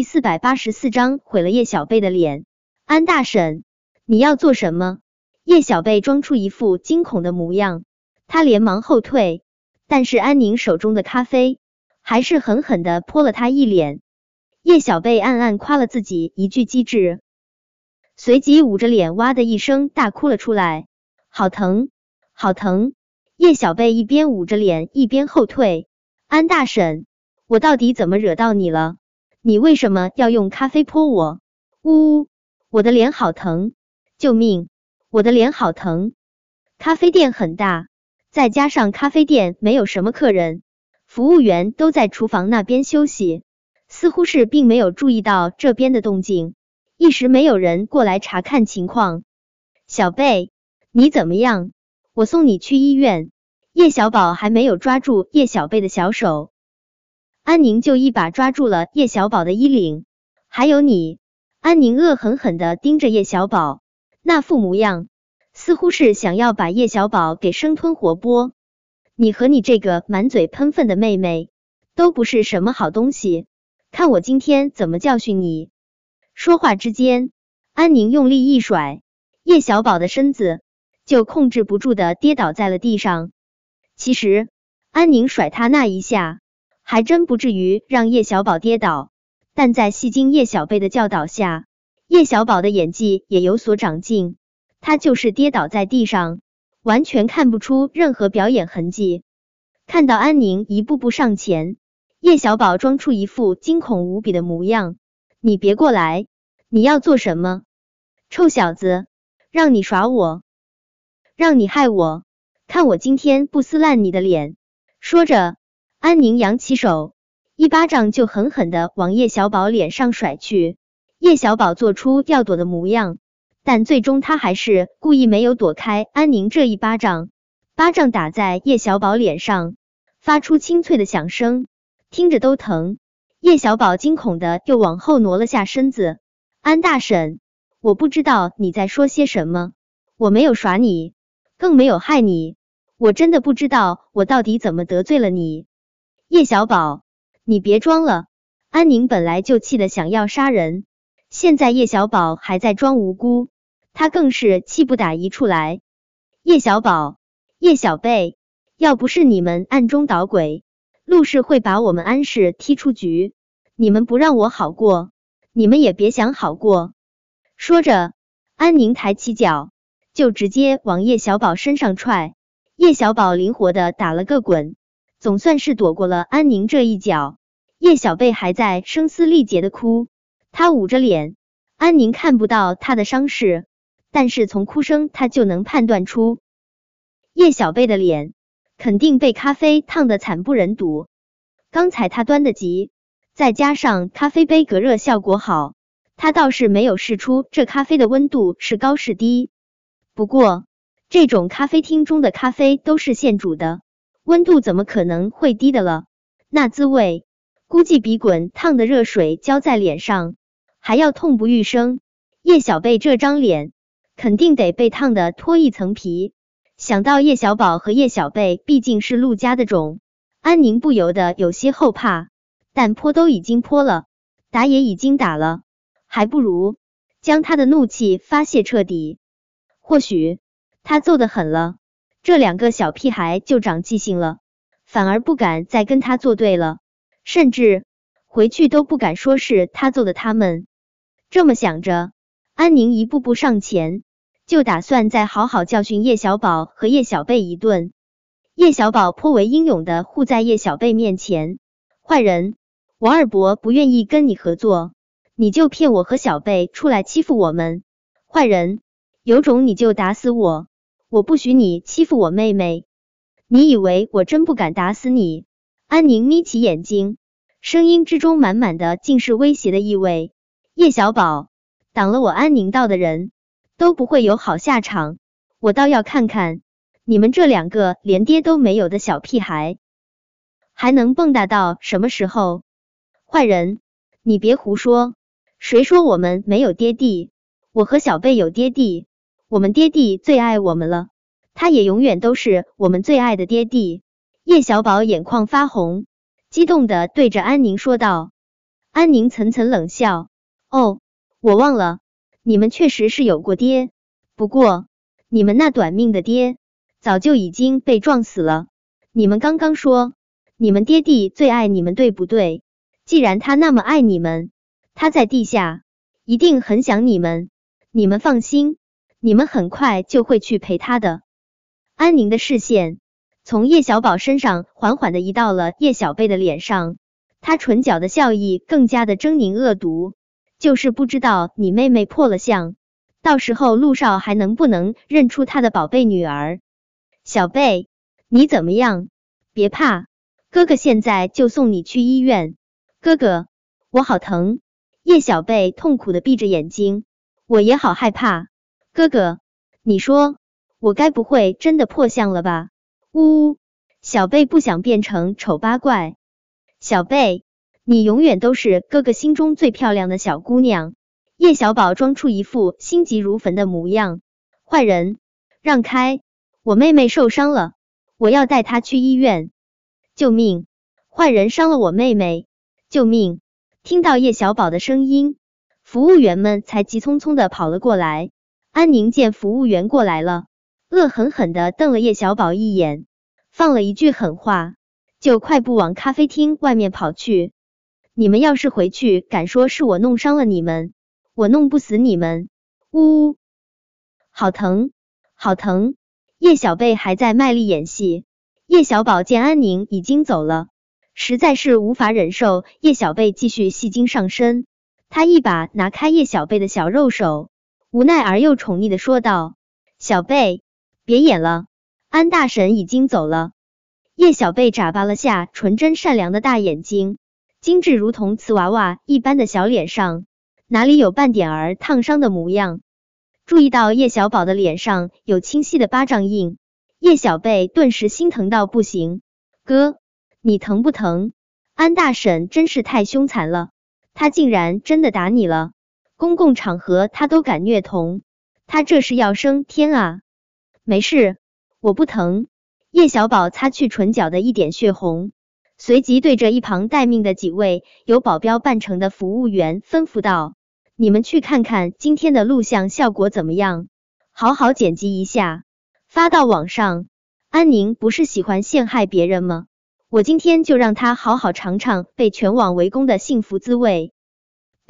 第四百八十四章毁了叶小贝的脸。安大婶，你要做什么？叶小贝装出一副惊恐的模样，他连忙后退，但是安宁手中的咖啡还是狠狠的泼了他一脸。叶小贝暗暗夸了自己一句机智，随即捂着脸哇的一声大哭了出来，好疼，好疼！叶小贝一边捂着脸一边后退。安大婶，我到底怎么惹到你了？你为什么要用咖啡泼我？呜呜，我的脸好疼！救命！我的脸好疼！咖啡店很大，再加上咖啡店没有什么客人，服务员都在厨房那边休息，似乎是并没有注意到这边的动静，一时没有人过来查看情况。小贝，你怎么样？我送你去医院。叶小宝还没有抓住叶小贝的小手，安宁就一把抓住了叶小宝的衣领。还有你，安宁恶狠狠的盯着叶小宝。那副模样，似乎是想要把叶小宝给生吞活剥。你和你这个满嘴喷粪的妹妹，都不是什么好东西。看我今天怎么教训你！说话之间，安宁用力一甩，叶小宝的身子就控制不住的跌倒在了地上。其实，安宁甩他那一下，还真不至于让叶小宝跌倒。但在戏精叶小贝的教导下，叶小宝的演技也有所长进，他就是跌倒在地上，完全看不出任何表演痕迹。看到安宁一步步上前，叶小宝装出一副惊恐无比的模样：“你别过来！你要做什么？臭小子，让你耍我，让你害我，看我今天不撕烂你的脸！”说着，安宁扬起手，一巴掌就狠狠的往叶小宝脸上甩去。叶小宝做出要躲的模样，但最终他还是故意没有躲开安宁这一巴掌。巴掌打在叶小宝脸上，发出清脆的响声，听着都疼。叶小宝惊恐的又往后挪了下身子。安大婶，我不知道你在说些什么，我没有耍你，更没有害你，我真的不知道我到底怎么得罪了你。叶小宝，你别装了。安宁本来就气得想要杀人。现在叶小宝还在装无辜，他更是气不打一处来。叶小宝、叶小贝，要不是你们暗中捣鬼，陆氏会把我们安氏踢出局。你们不让我好过，你们也别想好过。说着，安宁抬起脚，就直接往叶小宝身上踹。叶小宝灵活的打了个滚，总算是躲过了安宁这一脚。叶小贝还在声嘶力竭的哭。他捂着脸，安宁看不到他的伤势，但是从哭声他就能判断出叶小贝的脸肯定被咖啡烫得惨不忍睹。刚才他端的急，再加上咖啡杯隔热效果好，他倒是没有试出这咖啡的温度是高是低。不过这种咖啡厅中的咖啡都是现煮的，温度怎么可能会低的了？那滋味估计比滚烫的热水浇在脸上。还要痛不欲生，叶小贝这张脸肯定得被烫的脱一层皮。想到叶小宝和叶小贝毕竟是陆家的种，安宁不由得有些后怕。但泼都已经泼了，打也已经打了，还不如将他的怒气发泄彻底。或许他揍的狠了，这两个小屁孩就长记性了，反而不敢再跟他作对了，甚至回去都不敢说是他揍的他们。这么想着，安宁一步步上前，就打算再好好教训叶小宝和叶小贝一顿。叶小宝颇为英勇的护在叶小贝面前：“坏人，王二伯不愿意跟你合作，你就骗我和小贝出来欺负我们。坏人，有种你就打死我，我不许你欺负我妹妹。你以为我真不敢打死你？”安宁眯起眼睛，声音之中满满的尽是威胁的意味。叶小宝，挡了我安宁道的人都不会有好下场。我倒要看看你们这两个连爹都没有的小屁孩，还能蹦跶到什么时候？坏人，你别胡说！谁说我们没有爹地？我和小贝有爹地，我们爹地最爱我们了，他也永远都是我们最爱的爹地。叶小宝眼眶发红，激动的对着安宁说道。安宁层层冷笑：“哦，我忘了，你们确实是有过爹，不过你们那短命的爹早就已经被撞死了。你们刚刚说你们爹地最爱你们，对不对？既然他那么爱你们，他在地下一定很想你们。你们放心，你们很快就会去陪他的。”安宁的视线。从叶小宝身上缓缓的移到了叶小贝的脸上，他唇角的笑意更加的狰狞恶毒，就是不知道你妹妹破了相，到时候陆少还能不能认出他的宝贝女儿？小贝，你怎么样？别怕，哥哥现在就送你去医院。哥哥，我好疼。叶小贝痛苦的闭着眼睛，我也好害怕。哥哥，你说我该不会真的破相了吧？呜呜，小贝不想变成丑八怪。小贝，你永远都是哥哥心中最漂亮的小姑娘。叶小宝装出一副心急如焚的模样。坏人，让开！我妹妹受伤了，我要带她去医院。救命！坏人伤了我妹妹！救命！听到叶小宝的声音，服务员们才急匆匆的跑了过来。安宁见服务员过来了。恶狠狠的瞪了叶小宝一眼，放了一句狠话，就快步往咖啡厅外面跑去。你们要是回去敢说是我弄伤了你们，我弄不死你们！呜呜，好疼，好疼！叶小贝还在卖力演戏。叶小宝见安宁已经走了，实在是无法忍受叶小贝继续戏精上身，他一把拿开叶小贝的小肉手，无奈而又宠溺的说道：“小贝。”别演了，安大婶已经走了。叶小贝眨巴了下纯真善良的大眼睛，精致如同瓷娃娃一般的小脸上，哪里有半点儿烫伤的模样？注意到叶小宝的脸上有清晰的巴掌印，叶小贝顿时心疼到不行。哥，你疼不疼？安大婶真是太凶残了，她竟然真的打你了！公共场合他都敢虐童，他这是要升天啊！没事，我不疼。叶小宝擦去唇角的一点血红，随即对着一旁待命的几位由保镖扮成的服务员吩咐道：“你们去看看今天的录像效果怎么样，好好剪辑一下，发到网上。安宁不是喜欢陷害别人吗？我今天就让他好好尝尝被全网围攻的幸福滋味。”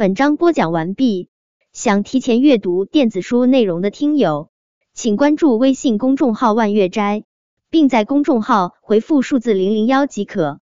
本章播讲完毕，想提前阅读电子书内容的听友。请关注微信公众号“万月斋”，并在公众号回复数字零零幺即可。